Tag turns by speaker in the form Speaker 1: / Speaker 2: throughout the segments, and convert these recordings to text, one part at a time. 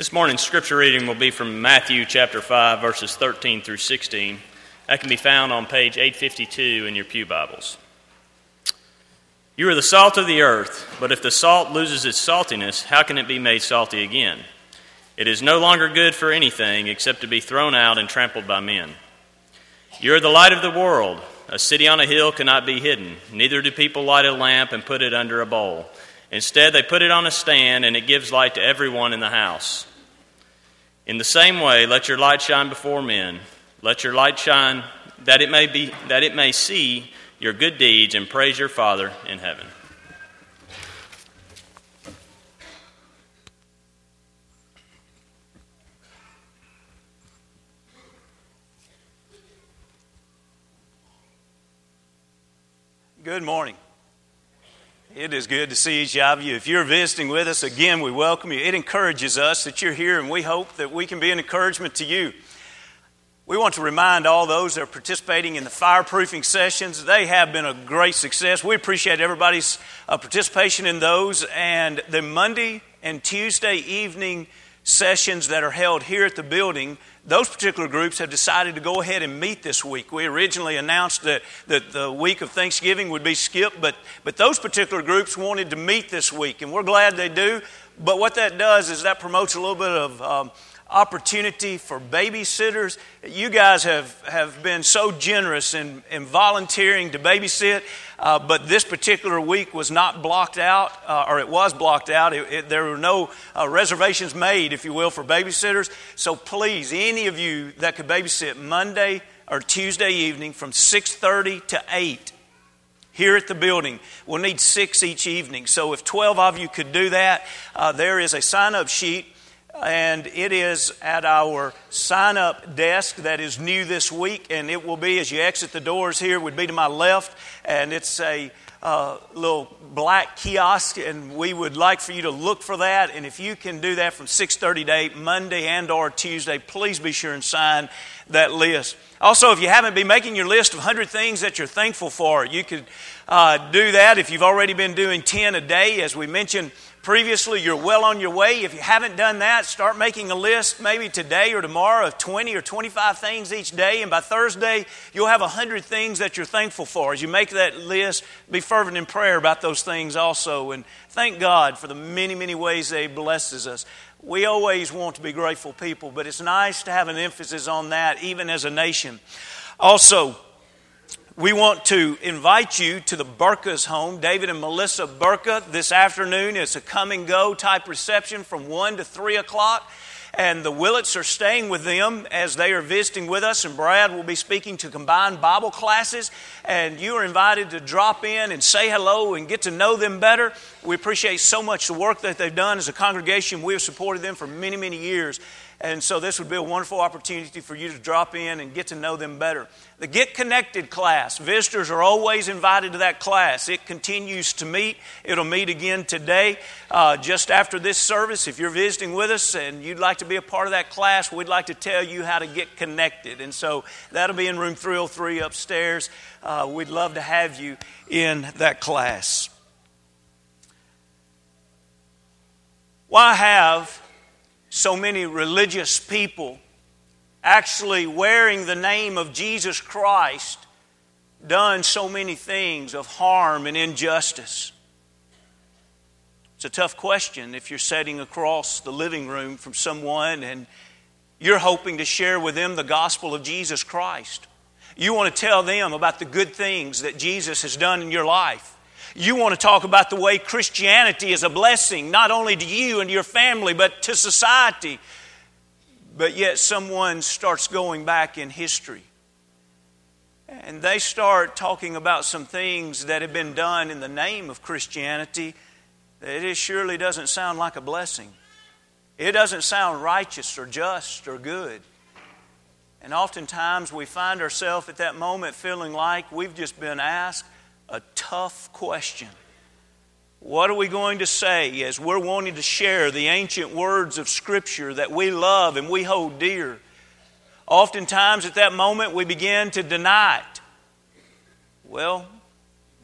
Speaker 1: This morning's scripture reading will be from Matthew chapter 5, verses 13 through 16. That can be found on page 852 in your Pew Bibles. You are the salt of the earth, but if the salt loses its saltiness, how can it be made salty again? It is no longer good for anything except to be thrown out and trampled by men. You are the light of the world. A city on a hill cannot be hidden. Neither do people light a lamp and put it under a bowl. Instead, they put it on a stand, and it gives light to everyone in the house. In the same way, let your light shine before men. Let your light shine that it may be that it may see your good deeds and praise your Father in heaven.
Speaker 2: Good morning. It is good to see each of you. If you're visiting with us, again, we welcome you. It encourages us that you're here, and we hope that we can be an encouragement to you. We want to remind all those that are participating in the fireproofing sessions, they have been a great success. We appreciate everybody's uh, participation in those. And the Monday and Tuesday evening sessions that are held here at the building, those particular groups have decided to go ahead and meet this week. We originally announced that, that the week of Thanksgiving would be skipped, but, but those particular groups wanted to meet this week, and we're glad they do. But what that does is that promotes a little bit of um, opportunity for babysitters. You guys have, have been so generous in, in volunteering to babysit, uh, but this particular week was not blocked out, uh, or it was blocked out. It, it, there were no uh, reservations made, if you will, for babysitters. So please, any of you that could babysit Monday or Tuesday evening from 6.30 to 8, here at the building. We'll need six each evening. So if 12 of you could do that, uh, there is a sign up sheet and it is at our sign up desk that is new this week and it will be as you exit the doors here would be to my left and it's a uh, little black kiosk and we would like for you to look for that and if you can do that from 6.30 to 8 monday and or tuesday please be sure and sign that list. Also if you haven't been making your list of 100 things that you're thankful for you could uh, do that if you've already been doing 10 a day. As we mentioned previously, you're well on your way. If you haven't done that, start making a list maybe today or tomorrow of 20 or 25 things each day. And by Thursday, you'll have 100 things that you're thankful for. As you make that list, be fervent in prayer about those things also. And thank God for the many, many ways that He blesses us. We always want to be grateful people, but it's nice to have an emphasis on that, even as a nation. Also, we want to invite you to the Burka's home. David and Melissa Burka this afternoon. It's a come and go type reception from 1 to 3 o'clock. And the Willits are staying with them as they are visiting with us. And Brad will be speaking to combined Bible classes. And you are invited to drop in and say hello and get to know them better. We appreciate so much the work that they've done as a congregation. We have supported them for many, many years. And so this would be a wonderful opportunity for you to drop in and get to know them better. The Get Connected class, visitors are always invited to that class. It continues to meet. It'll meet again today, uh, just after this service. If you're visiting with us and you'd like to be a part of that class, we'd like to tell you how to get connected. And so that'll be in room 303 upstairs. Uh, we'd love to have you in that class. Why have so many religious people actually wearing the name of Jesus Christ done so many things of harm and injustice? It's a tough question if you're sitting across the living room from someone and you're hoping to share with them the gospel of Jesus Christ. You want to tell them about the good things that Jesus has done in your life. You want to talk about the way Christianity is a blessing, not only to you and your family, but to society. But yet, someone starts going back in history. And they start talking about some things that have been done in the name of Christianity that it surely doesn't sound like a blessing. It doesn't sound righteous or just or good. And oftentimes we find ourselves at that moment feeling like we've just been asked tough question. What are we going to say as we're wanting to share the ancient words of Scripture that we love and we hold dear? Oftentimes at that moment we begin to deny it. Well,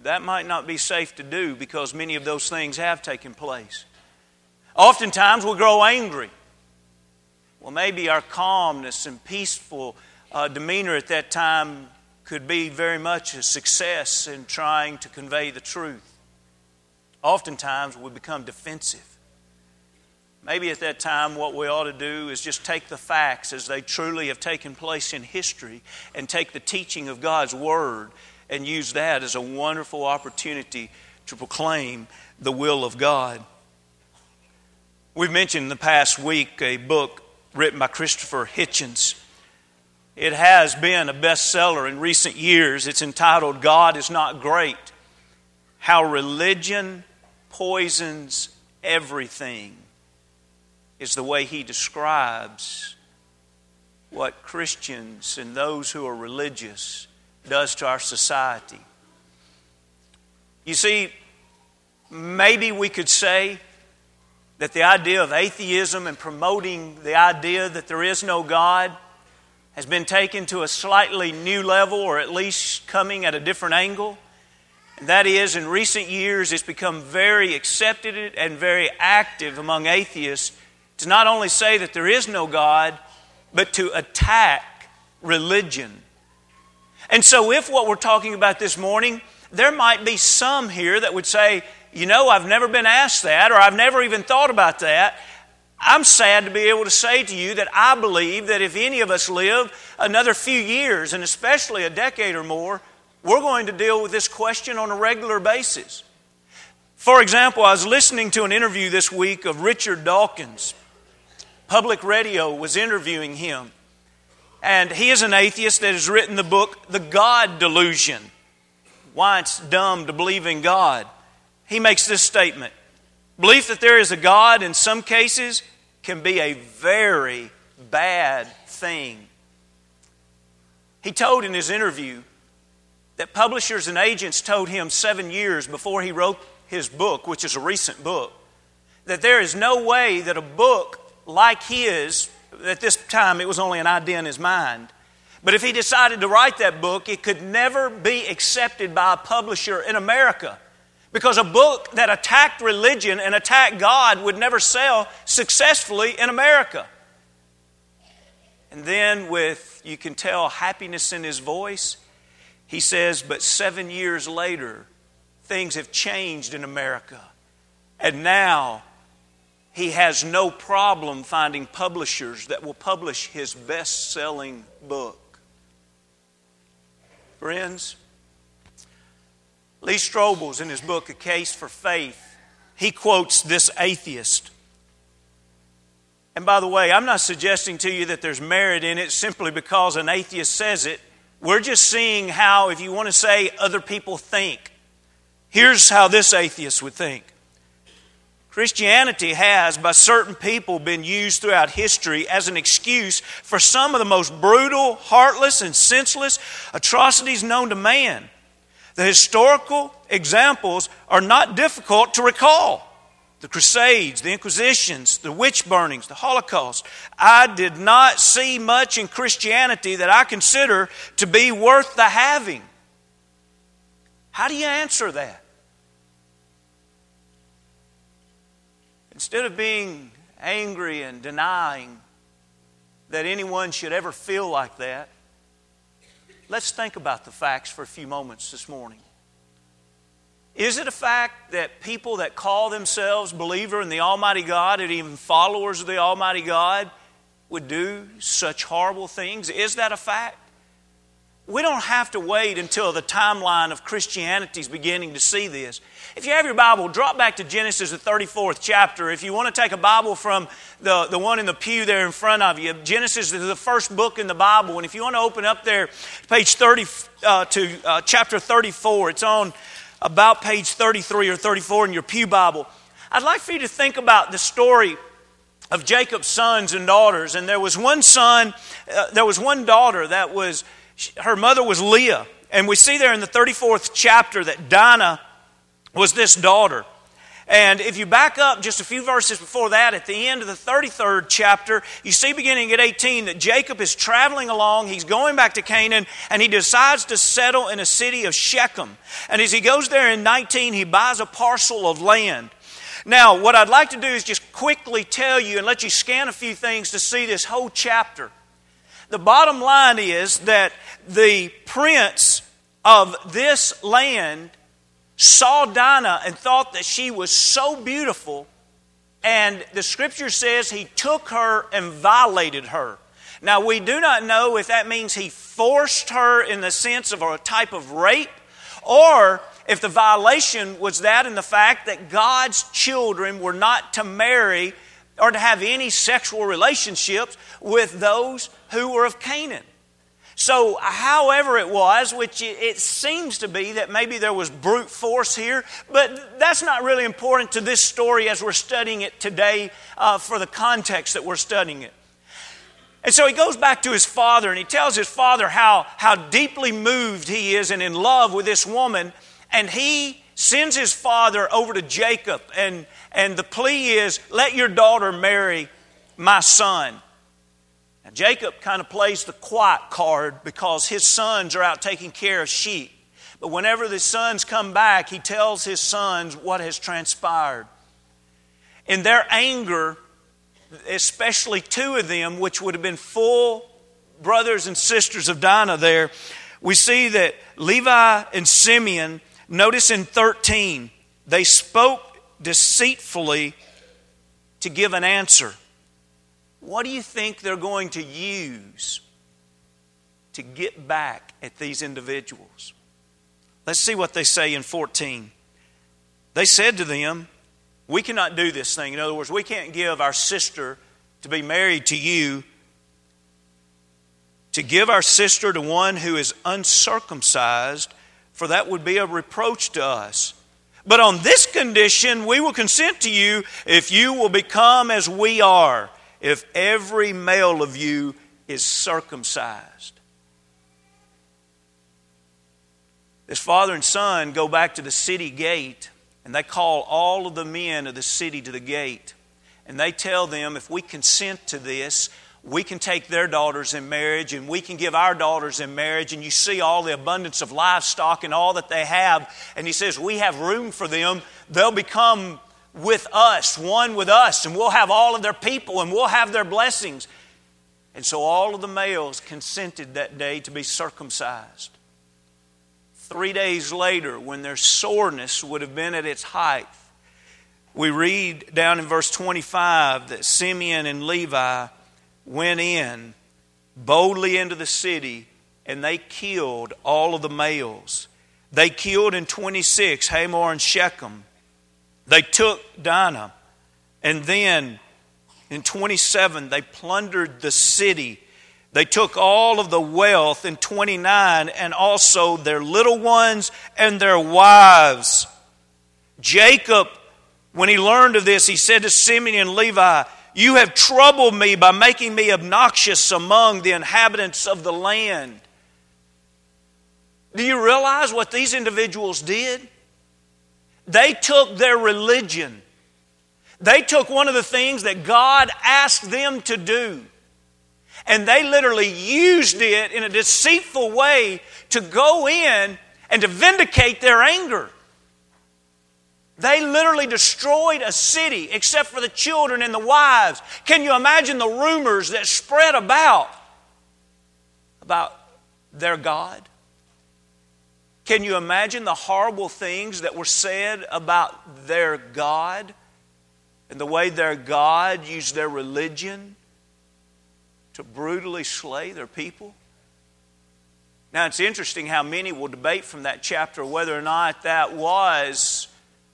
Speaker 2: that might not be safe to do because many of those things have taken place. Oftentimes we grow angry Well, maybe our calmness and peaceful uh, demeanor at that time could be very much a success in trying to convey the truth. Oftentimes, we become defensive. Maybe at that time, what we ought to do is just take the facts as they truly have taken place in history and take the teaching of God's Word and use that as a wonderful opportunity to proclaim the will of God. We've mentioned in the past week a book written by Christopher Hitchens. It has been a bestseller in recent years. It's entitled God is Not Great How Religion Poisons Everything is the way he describes what Christians and those who are religious does to our society. You see, maybe we could say that the idea of atheism and promoting the idea that there is no God has been taken to a slightly new level, or at least coming at a different angle. And that is, in recent years, it's become very accepted and very active among atheists to not only say that there is no God, but to attack religion. And so, if what we're talking about this morning, there might be some here that would say, you know, I've never been asked that, or I've never even thought about that. I'm sad to be able to say to you that I believe that if any of us live another few years, and especially a decade or more, we're going to deal with this question on a regular basis. For example, I was listening to an interview this week of Richard Dawkins. Public radio was interviewing him. And he is an atheist that has written the book, The God Delusion Why It's Dumb to Believe in God. He makes this statement Belief that there is a God in some cases can be a very bad thing. He told in his interview that publishers and agents told him seven years before he wrote his book, which is a recent book, that there is no way that a book like his, at this time it was only an idea in his mind, but if he decided to write that book, it could never be accepted by a publisher in America. Because a book that attacked religion and attacked God would never sell successfully in America. And then, with, you can tell, happiness in his voice, he says, But seven years later, things have changed in America. And now he has no problem finding publishers that will publish his best selling book. Friends, Lee Strobel's in his book, A Case for Faith, he quotes this atheist. And by the way, I'm not suggesting to you that there's merit in it simply because an atheist says it. We're just seeing how, if you want to say, other people think. Here's how this atheist would think Christianity has, by certain people, been used throughout history as an excuse for some of the most brutal, heartless, and senseless atrocities known to man. The historical examples are not difficult to recall the Crusades, the Inquisitions, the witch burnings, the Holocaust. I did not see much in Christianity that I consider to be worth the having. How do you answer that? Instead of being angry and denying that anyone should ever feel like that, let's think about the facts for a few moments this morning. Is it a fact that people that call themselves believer in the Almighty God and even followers of the Almighty God would do such horrible things? Is that a fact? We don't have to wait until the timeline of Christianity is beginning to see this. If you have your Bible, drop back to Genesis, the 34th chapter. If you want to take a Bible from the, the one in the pew there in front of you, Genesis is the first book in the Bible. And if you want to open up there, page 30 uh, to uh, chapter 34, it's on about page 33 or 34 in your Pew Bible. I'd like for you to think about the story of Jacob's sons and daughters. And there was one son, uh, there was one daughter that was her mother was Leah. And we see there in the 34th chapter that Dinah was this daughter. And if you back up just a few verses before that, at the end of the 33rd chapter, you see beginning at 18 that Jacob is traveling along. He's going back to Canaan, and he decides to settle in a city of Shechem. And as he goes there in 19, he buys a parcel of land. Now, what I'd like to do is just quickly tell you and let you scan a few things to see this whole chapter. The bottom line is that the prince of this land saw Dinah and thought that she was so beautiful, and the scripture says he took her and violated her. Now, we do not know if that means he forced her in the sense of a type of rape, or if the violation was that in the fact that God's children were not to marry or to have any sexual relationships with those who were of Canaan. So, however it was, which it seems to be that maybe there was brute force here, but that's not really important to this story as we're studying it today uh, for the context that we're studying it. And so he goes back to his father and he tells his father how, how deeply moved he is and in love with this woman. And he sends his father over to Jacob. And, and the plea is, let your daughter marry my son. Jacob kind of plays the quiet card because his sons are out taking care of sheep. But whenever the sons come back, he tells his sons what has transpired. In their anger, especially two of them, which would have been full brothers and sisters of Dinah there, we see that Levi and Simeon, notice in 13, they spoke deceitfully to give an answer. What do you think they're going to use to get back at these individuals? Let's see what they say in 14. They said to them, We cannot do this thing. In other words, we can't give our sister to be married to you, to give our sister to one who is uncircumcised, for that would be a reproach to us. But on this condition, we will consent to you if you will become as we are if every male of you is circumcised. This father and son go back to the city gate and they call all of the men of the city to the gate. And they tell them if we consent to this, we can take their daughters in marriage and we can give our daughters in marriage. And you see all the abundance of livestock and all that they have. And he says, We have room for them. They'll become with us, one with us, and we'll have all of their people and we'll have their blessings. And so all of the males consented that day to be circumcised. Three days later, when their soreness would have been at its height, we read down in verse 25 that Simeon and Levi went in boldly into the city and they killed all of the males. They killed in 26 Hamor and Shechem. They took Dinah, and then in 27, they plundered the city. They took all of the wealth in 29 and also their little ones and their wives. Jacob, when he learned of this, he said to Simeon and Levi, You have troubled me by making me obnoxious among the inhabitants of the land. Do you realize what these individuals did? They took their religion. They took one of the things that God asked them to do. And they literally used it in a deceitful way to go in and to vindicate their anger. They literally destroyed a city except for the children and the wives. Can you imagine the rumors that spread about about their God? Can you imagine the horrible things that were said about their God and the way their God used their religion to brutally slay their people? Now, it's interesting how many will debate from that chapter whether or not that was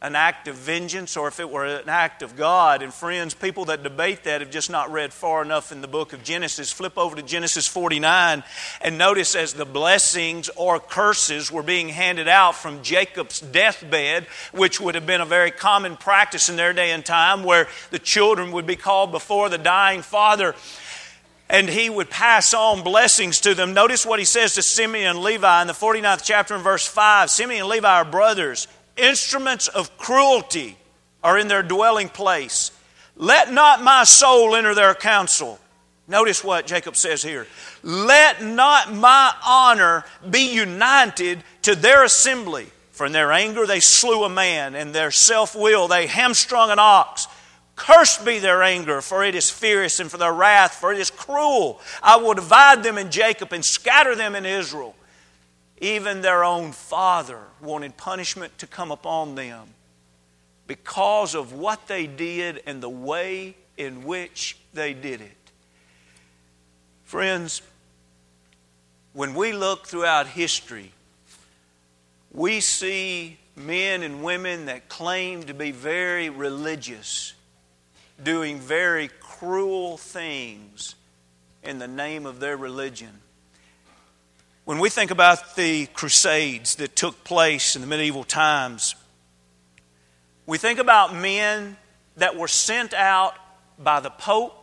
Speaker 2: an act of vengeance or if it were an act of God. And friends, people that debate that have just not read far enough in the book of Genesis. Flip over to Genesis 49 and notice as the blessings or curses were being handed out from Jacob's deathbed, which would have been a very common practice in their day and time, where the children would be called before the dying father and he would pass on blessings to them. Notice what he says to Simeon and Levi in the 49th chapter and verse 5. Simeon and Levi are brothers instruments of cruelty are in their dwelling place. Let not my soul enter their council. Notice what Jacob says here. Let not my honor be united to their assembly. For in their anger they slew a man, and their self will they hamstrung an ox. Cursed be their anger, for it is fierce, and for their wrath, for it is cruel. I will divide them in Jacob and scatter them in Israel. Even their own father wanted punishment to come upon them because of what they did and the way in which they did it. Friends, when we look throughout history, we see men and women that claim to be very religious doing very cruel things in the name of their religion. When we think about the Crusades that took place in the medieval times, we think about men that were sent out by the Pope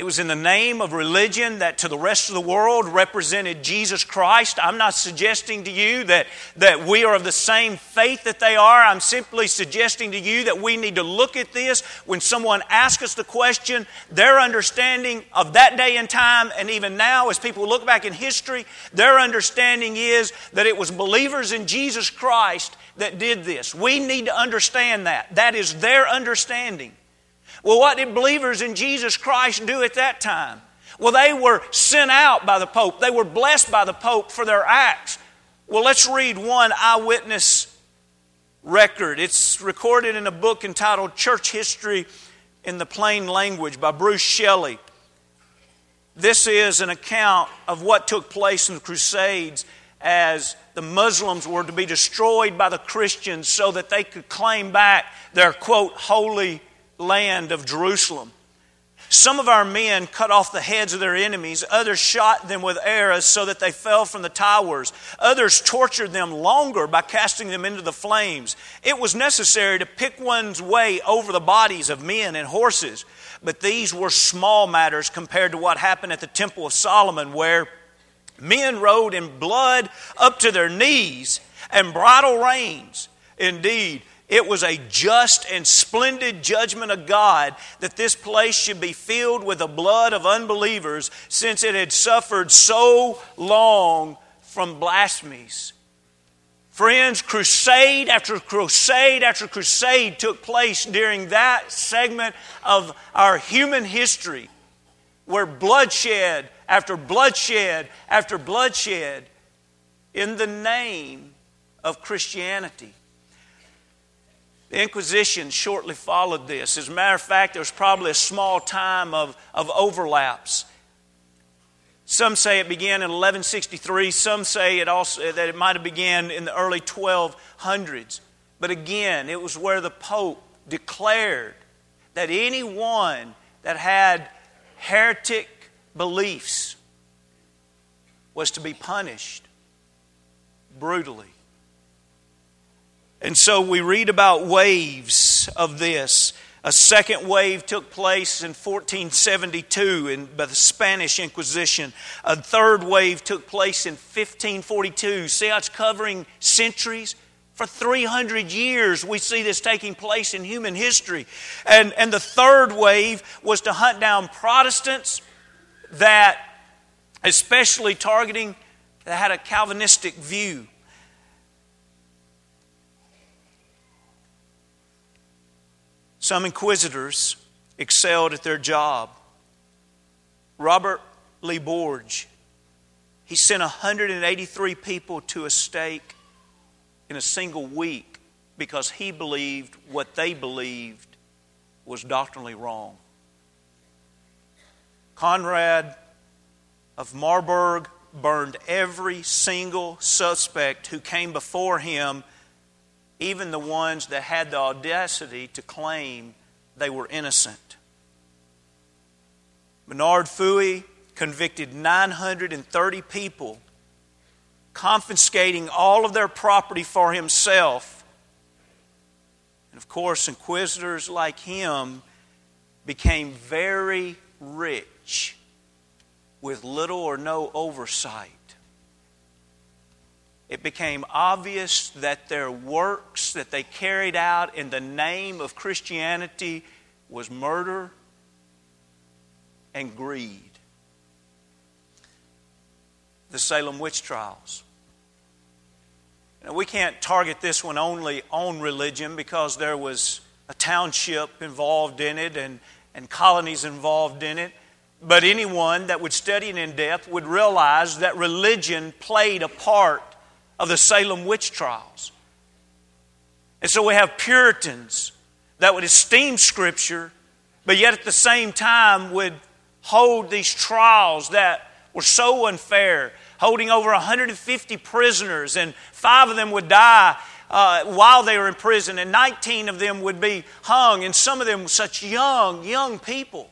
Speaker 2: it was in the name of religion that to the rest of the world represented Jesus Christ. I'm not suggesting to you that, that we are of the same faith that they are. I'm simply suggesting to you that we need to look at this when someone asks us the question, their understanding of that day and time, and even now as people look back in history, their understanding is that it was believers in Jesus Christ that did this. We need to understand that. That is their understanding. Well, what did believers in Jesus Christ do at that time? Well, they were sent out by the Pope, they were blessed by the Pope for their acts. Well, let's read one eyewitness record. It's recorded in a book entitled Church History in the Plain Language by Bruce Shelley. This is an account of what took place in the Crusades as the Muslims were to be destroyed by the Christians so that they could claim back their, quote, holy land of Jerusalem. Some of our men cut off the heads of their enemies. Others shot them with arrows so that they fell from the towers. Others tortured them longer by casting them into the flames. It was necessary to pick one's way over the bodies of men and horses. But these were small matters compared to what happened at the Temple of Solomon, where men rode in blood up to their knees and bridle reins. Indeed, it was a just and splendid judgment of God that this place should be filled with the blood of unbelievers since it had suffered so long from blasphemies. Friends, crusade after crusade after crusade took place during that segment of our human history where bloodshed after bloodshed after bloodshed in the name of Christianity. The Inquisition shortly followed this. As a matter of fact, there was probably a small time of, of overlaps. Some say it began in 1163. Some say it also, that it might have began in the early 1200s. But again, it was where the Pope declared that anyone that had heretic beliefs was to be punished brutally. And so we read about waves of this. A second wave took place in 1472 in, by the Spanish Inquisition. A third wave took place in 1542. See how it's covering centuries? For 300 years, we see this taking place in human history. And, and the third wave was to hunt down Protestants that, especially targeting, that had a Calvinistic view. Some inquisitors excelled at their job. Robert le Bougre, he sent 183 people to a stake in a single week because he believed what they believed was doctrinally wrong. Conrad of Marburg burned every single suspect who came before him even the ones that had the audacity to claim they were innocent. Bernard Gui convicted 930 people, confiscating all of their property for himself. And of course, inquisitors like him became very rich with little or no oversight it became obvious that their works that they carried out in the name of Christianity was murder and greed. The Salem witch trials. Now, we can't target this one only on religion because there was a township involved in it and, and colonies involved in it. But anyone that would study it in depth would realize that religion played a part of the Salem witch trials. And so we have Puritans that would esteem Scripture, but yet at the same time would hold these trials that were so unfair, holding over 150 prisoners, and five of them would die uh, while they were in prison, and 19 of them would be hung, and some of them such young, young people.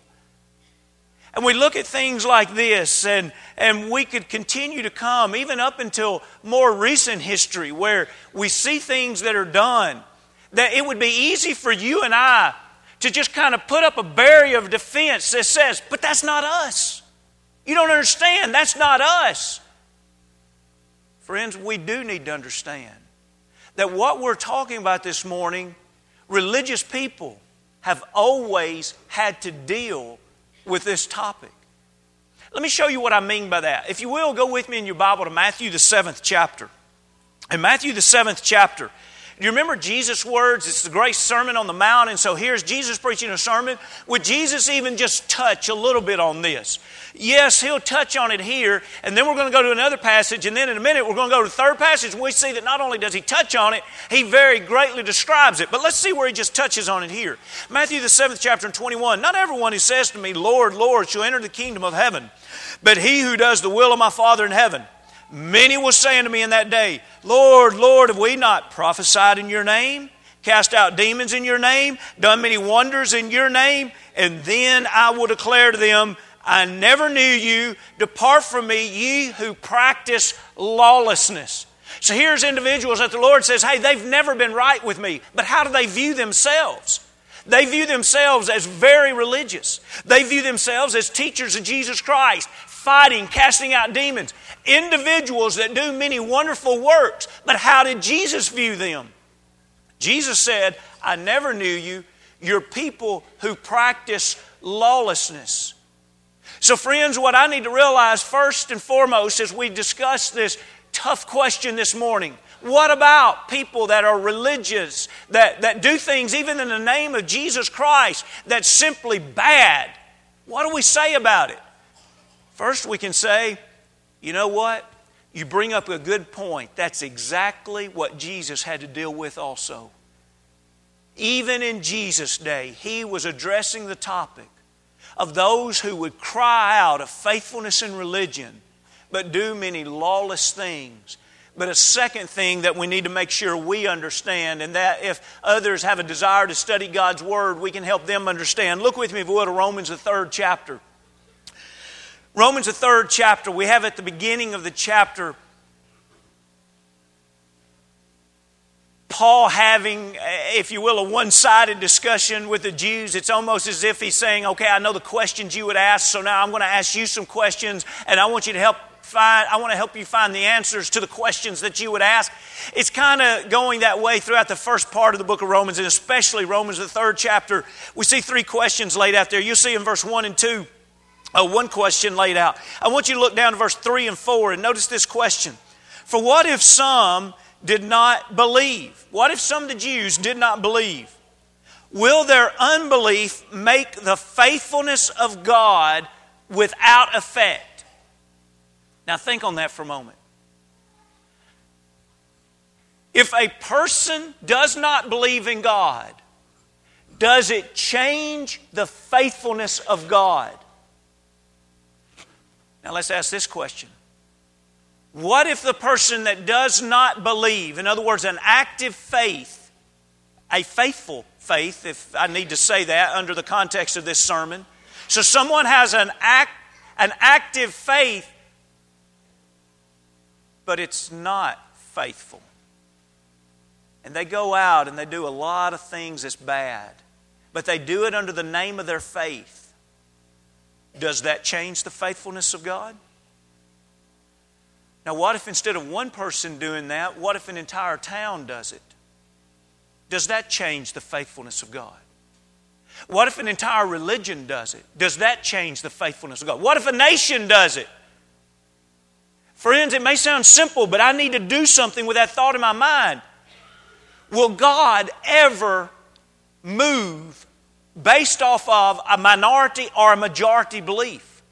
Speaker 2: And we look at things like this, and, and we could continue to come even up until more recent history where we see things that are done. That it would be easy for you and I to just kind of put up a barrier of defense that says, but that's not us. You don't understand. That's not us. Friends, we do need to understand that what we're talking about this morning, religious people have always had to deal with this topic. Let me show you what I mean by that. If you will, go with me in your Bible to Matthew, the seventh chapter. In Matthew, the seventh chapter, you remember Jesus' words? It's the great Sermon on the Mount, and so here's Jesus preaching a sermon. Would Jesus even just touch a little bit on this? Yes, he'll touch on it here, and then we're going to go to another passage, and then in a minute we're going to go to the third passage, and we see that not only does he touch on it, he very greatly describes it. But let's see where he just touches on it here. Matthew, the seventh chapter, and 21. Not everyone who says to me, Lord, Lord, shall enter the kingdom of heaven, but he who does the will of my Father in heaven. Many will say unto me in that day, Lord, Lord, have we not prophesied in your name, cast out demons in your name, done many wonders in your name? And then I will declare to them, I never knew you. Depart from me, ye who practice lawlessness. So here's individuals that the Lord says, hey, they've never been right with me. But how do they view themselves? They view themselves as very religious. They view themselves as teachers of Jesus Christ, fighting, casting out demons individuals that do many wonderful works. But how did Jesus view them? Jesus said, I never knew you. You're people who practice lawlessness. So, friends, what I need to realize first and foremost as we discuss this tough question this morning what about people that are religious, that, that do things even in the name of Jesus Christ that's simply bad? What do we say about it? First, we can say you know what? You bring up a good point. That's exactly what Jesus had to deal with also. Even in Jesus' day, he was addressing the topic of those who would cry out of faithfulness in religion, but do many lawless things. But a second thing that we need to make sure we understand, and that if others have a desire to study God's Word, we can help them understand. Look with me, if you will, to Romans, the third chapter. Romans, the third chapter, we have at the beginning of the chapter Paul having, eh, if you will, a one sided discussion with the Jews. It's almost as if he's saying, Okay, I know the questions you would ask, so now I'm going to ask you some questions, and I want you to help find, I want to help you find the answers to the questions that you would ask. It's kind of going that way throughout the first part of the book of Romans, and especially Romans, the third chapter. We see three questions laid out there. You'll see in verse 1 and 2 uh, one question laid out. I want you to look down to verse 3 and 4 and notice this question. For what if some did not believe? What if some of the Jews did not believe? Will their unbelief make the faithfulness of God without effect? Now, think on that for a moment. If a person does not believe in God, does it change the faithfulness of God? Now let's ask this question What if the person that does not believe, in other words, an active faith, a faithful faith, if I need to say that under the context of this sermon, so someone has an, act, an active faith, but it's not faithful. And they go out and they do a lot of things that's bad, but they do it under the name of their faith. Does that change the faithfulness of God? Now, what if instead of one person doing that, what if an entire town does it? Does that change the faithfulness of God? What if an entire religion does it? Does that change the faithfulness of God? What if a nation does it? Friends, it may sound simple, but I need to do something with that thought in my mind. Will God ever move based off of a minority or a majority belief?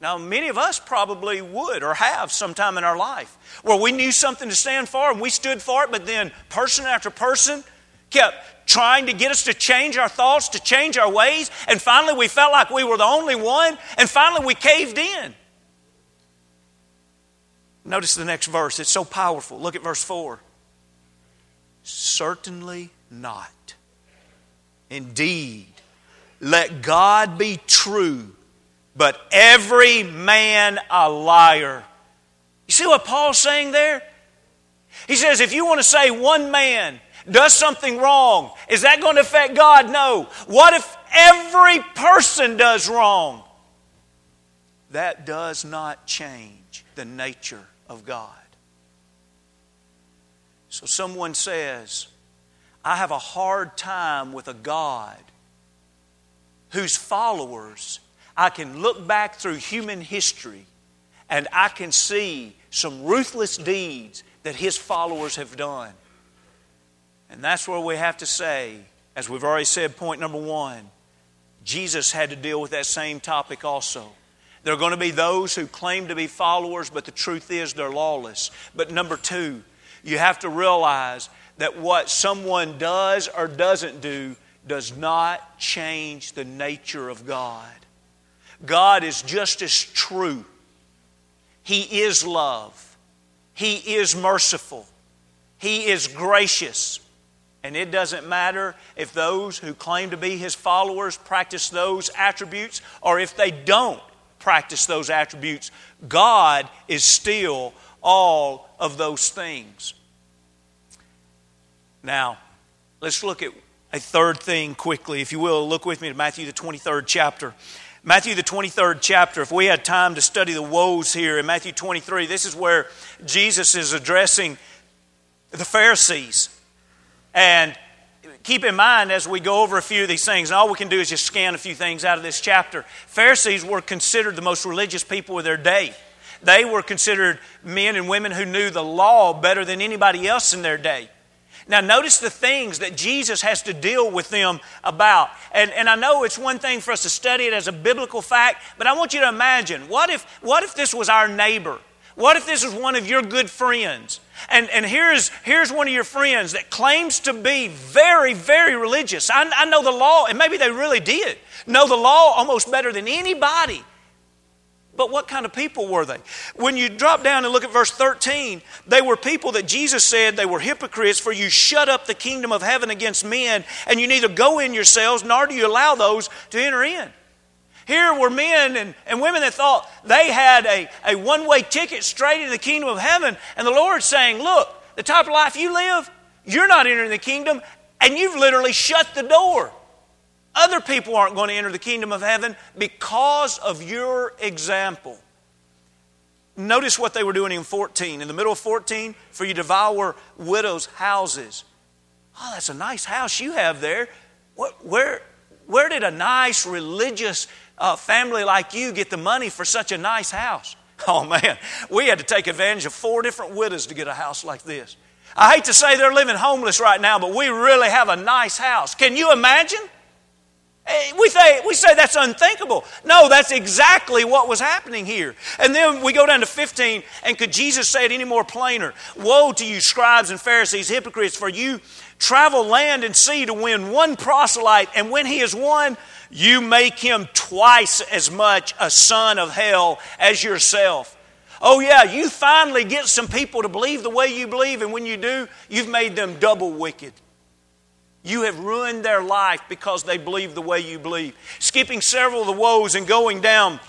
Speaker 2: Now, many of us probably would or have sometime in our life where we knew something to stand for and we stood for it, but then person after person kept trying to get us to change our thoughts, to change our ways, and finally we felt like we were the only one, and finally we caved in. Notice the next verse. It's so powerful. Look at verse 4. Certainly not. Indeed, let God be true, but every man a liar. You see what Paul's saying there? He says if you want to say one man does something wrong, is that going to affect God? No. What if every person does wrong? That does not change the nature of God. So someone says, I have a hard time with a God whose followers I can look back through human history and I can see some ruthless deeds that his followers have done. And that's where we have to say, as we've already said, point number one, Jesus had to deal with that same topic also. There are going to be those who claim to be followers, but the truth is they're lawless. But number two, you have to realize that what someone does or doesn't do does not change the nature of God. God is just as true. He is love. He is merciful. He is gracious. And it doesn't matter if those who claim to be His followers practice those attributes or if they don't practice those attributes, God is still all of those things. Now, let's look at a third thing quickly. If you will, look with me to Matthew, the 23rd chapter. Matthew, the 23rd chapter, if we had time to study the woes here in Matthew 23, this is where Jesus is addressing the Pharisees. And keep in mind as we go over a few of these things, and all we can do is just scan a few things out of this chapter. Pharisees were considered the most religious people of their day. They were considered men and women who knew the law better than anybody else in their day. Now, notice the things that Jesus has to deal with them about. And, and I know it's one thing for us to study it as a biblical fact, but I want you to imagine what if, what if this was our neighbor? What if this is one of your good friends? And, and here's, here's one of your friends that claims to be very, very religious. I, I know the law, and maybe they really did know the law almost better than anybody. But what kind of people were they? When you drop down and look at verse 13, they were people that Jesus said they were hypocrites, for you shut up the kingdom of heaven against men, and you neither go in yourselves nor do you allow those to enter in. Here were men and, and women that thought they had a, a one way ticket straight into the kingdom of heaven. And the Lord's saying, Look, the type of life you live, you're not entering the kingdom, and you've literally shut the door. Other people aren't going to enter the kingdom of heaven because of your example. Notice what they were doing in 14. In the middle of 14, for you devour widows' houses. Oh, that's a nice house you have there. Where, where did a nice religious uh, family like you get the money for such a nice house? Oh man, we had to take advantage of four different widows to get a house like this. I hate to say they're living homeless right now, but we really have a nice house. Can you imagine? Eh, we say, we say that's unthinkable. No, that's exactly what was happening here. And then we go down to 15, and could Jesus say it any more plainer? Woe to you, scribes and Pharisees, hypocrites, for you travel land and sea to win one proselyte, and when he is won, you make him twice as much a son of hell as yourself. Oh, yeah, you finally get some people to believe the way you believe, and when you do, you've made them double wicked. You have ruined their life because they believe the way you believe. Skipping several of the woes and going down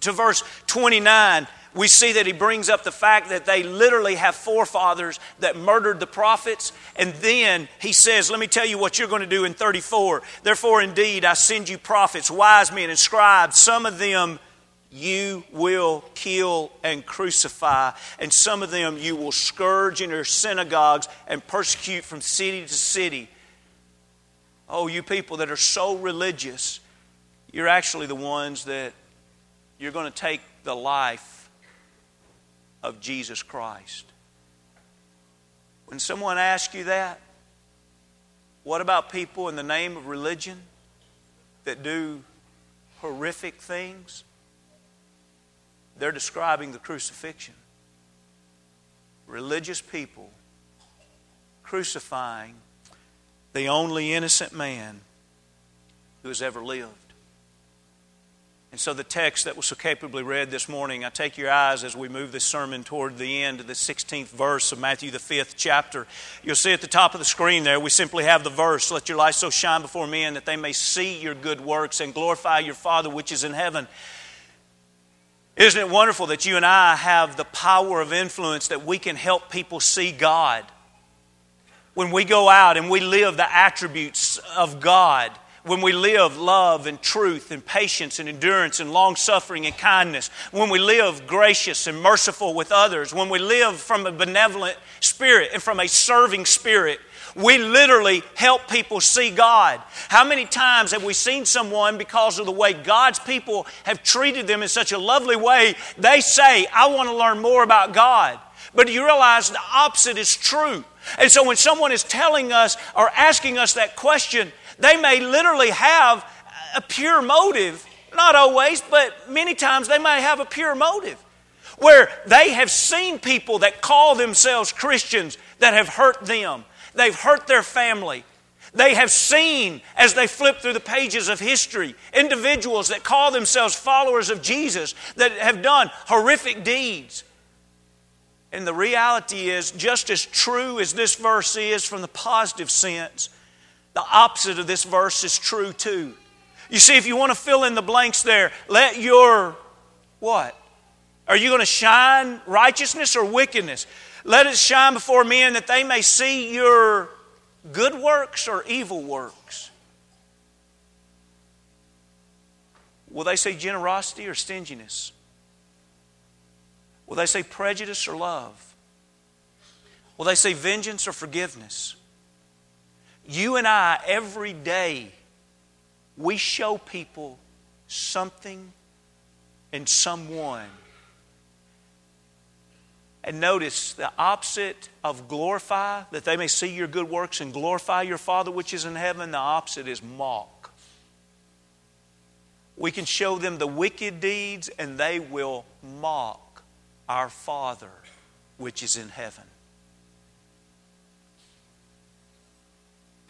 Speaker 2: to verse 29, we see that he brings up the fact that they literally have forefathers that murdered the prophets. And then he says, Let me tell you what you're going to do in 34. Therefore, indeed, I send you prophets, wise men, and scribes. Some of them you will kill and crucify, and some of them you will scourge in your synagogues and persecute from city to city. Oh, you people that are so religious, you're actually the ones that you're going to take the life of Jesus Christ. When someone asks you that, what about people in the name of religion that do horrific things? They're describing the crucifixion. Religious people crucifying the only innocent man who has ever lived. And so, the text that was so capably read this morning, I take your eyes as we move this sermon toward the end of the 16th verse of Matthew, the 5th chapter. You'll see at the top of the screen there, we simply have the verse Let your light so shine before men that they may see your good works and glorify your Father which is in heaven. Isn't it wonderful that you and I have the power of influence that we can help people see God? When we go out and we live the attributes of God, when we live love and truth and patience and endurance and long suffering and kindness, when we live gracious and merciful with others, when we live from a benevolent spirit and from a serving spirit, we literally help people see God. How many times have we seen someone because of the way God's people have treated them in such a lovely way, they say, I want to learn more about God. But you realize the opposite is true. And so when someone is telling us or asking us that question, they may literally have a pure motive. Not always, but many times they may have a pure motive. Where they have seen people that call themselves Christians that have hurt them, they've hurt their family. They have seen, as they flip through the pages of history, individuals that call themselves followers of Jesus that have done horrific deeds. And the reality is, just as true as this verse is from the positive sense, the opposite of this verse is true too. You see, if you want to fill in the blanks there, let your what? Are you going to shine righteousness or wickedness? Let it shine before men that they may see your good works or evil works. Will they say generosity or stinginess? Will they say prejudice or love? Will they say vengeance or forgiveness? You and I, every day, we show people something and someone. And notice the opposite of glorify, that they may see your good works and glorify your Father which is in heaven, the opposite is mock. We can show them the wicked deeds and they will mock our Father which is in heaven.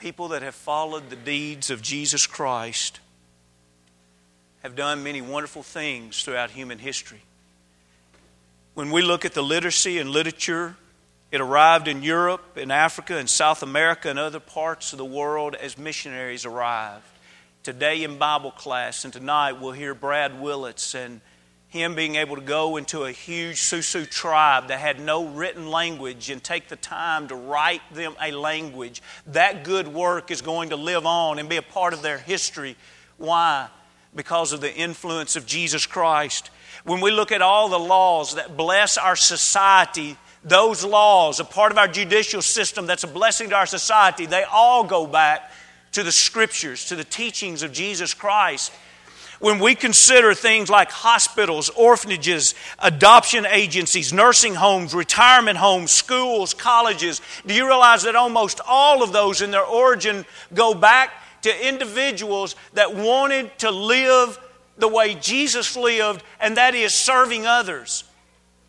Speaker 2: people that have followed the deeds of Jesus Christ have done many wonderful things throughout human history. When we look at the literacy and literature, it arrived in Europe, in Africa, in South America, and other parts of the world as missionaries arrived. Today in Bible class and tonight we'll hear Brad Willits and him being able to go into a huge Susu tribe that had no written language and take the time to write them a language, that good work is going to live on and be a part of their history. Why? Because of the influence of Jesus Christ. When we look at all the laws that bless our society, those laws, a part of our judicial system that's a blessing to our society, they all go back to the scriptures, to the teachings of Jesus Christ when we consider things like hospitals, orphanages, adoption agencies, nursing homes, retirement homes, schools, colleges, do you realize that almost all of those in their origin go back to individuals that wanted to live the way Jesus lived, and that is serving others?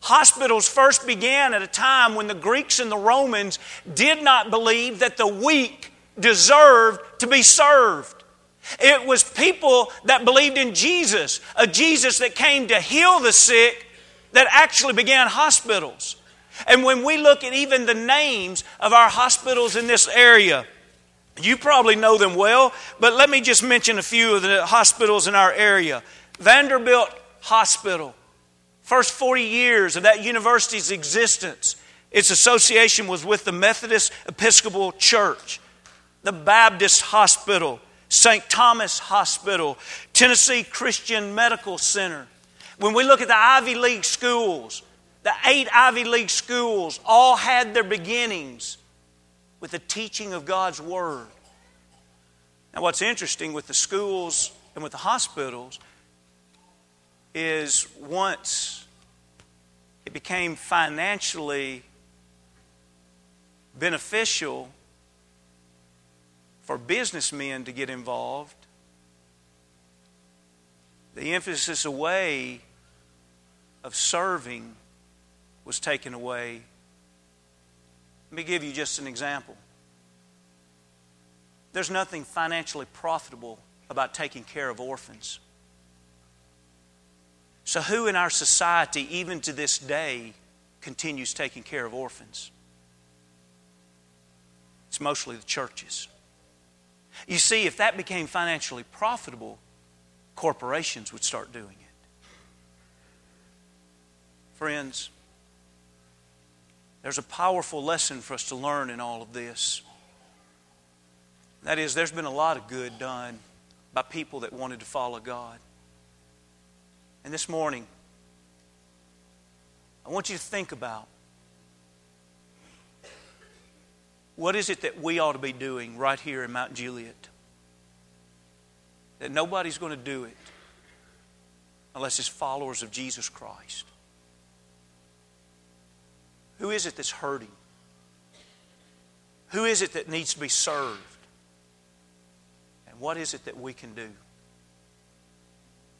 Speaker 2: Hospitals first began at a time when the Greeks and the Romans did not believe that the weak deserved to be served. It was people that believed in Jesus, a Jesus that came to heal the sick, that actually began hospitals. And when we look at even the names of our hospitals in this area, you probably know them well, but let me just mention a few of the hospitals in our area. Vanderbilt Hospital, first 40 years of that university's existence, its association was with the Methodist Episcopal Church. The Baptist Hospital, St. Thomas Hospital, Tennessee Christian Medical Center. When we look at the Ivy League schools, the eight Ivy League schools all had their beginnings with the teaching of God's Word. Now, what's interesting with the schools and with the hospitals is once it became financially beneficial for businessmen to get involved, the emphasis away of serving was taken away. Let me give you just an example. There's nothing financially profitable about taking care of orphans. So, who in our society, even to this day, continues taking care of orphans? It's mostly the churches. You see, if that became financially profitable, corporations would start doing it. Friends, there's a powerful lesson for us to learn in all of this. That is, there's been a lot of good done by people that wanted to follow God. And this morning, I want you to think about what is it that we ought to be doing right here in Mount Juliet? That nobody's going to do it unless it's followers of Jesus Christ. Who is it that's hurting? Who is it that needs to be served? And what is it that we can do?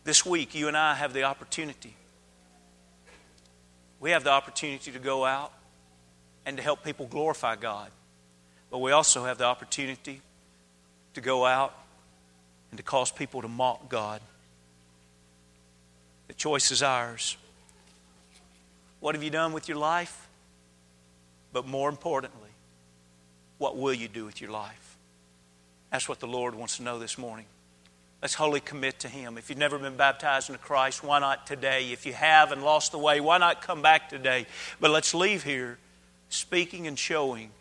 Speaker 2: This week, you and I have the opportunity. We have the opportunity to go out and to help people glorify God. But we also have the opportunity to go out and to cause people to mock God. The choice is ours. What have you done with your life? But more importantly, what will you do with your life? That's what the Lord wants to know this morning. Let's wholly commit to Him. If you've never been baptized into Christ, why not today? If you have and lost the way, why not come back today? But let's leave here speaking and showing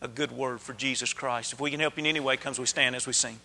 Speaker 2: a good word for Jesus Christ. If we can help you in any way, comes we stand as we sing.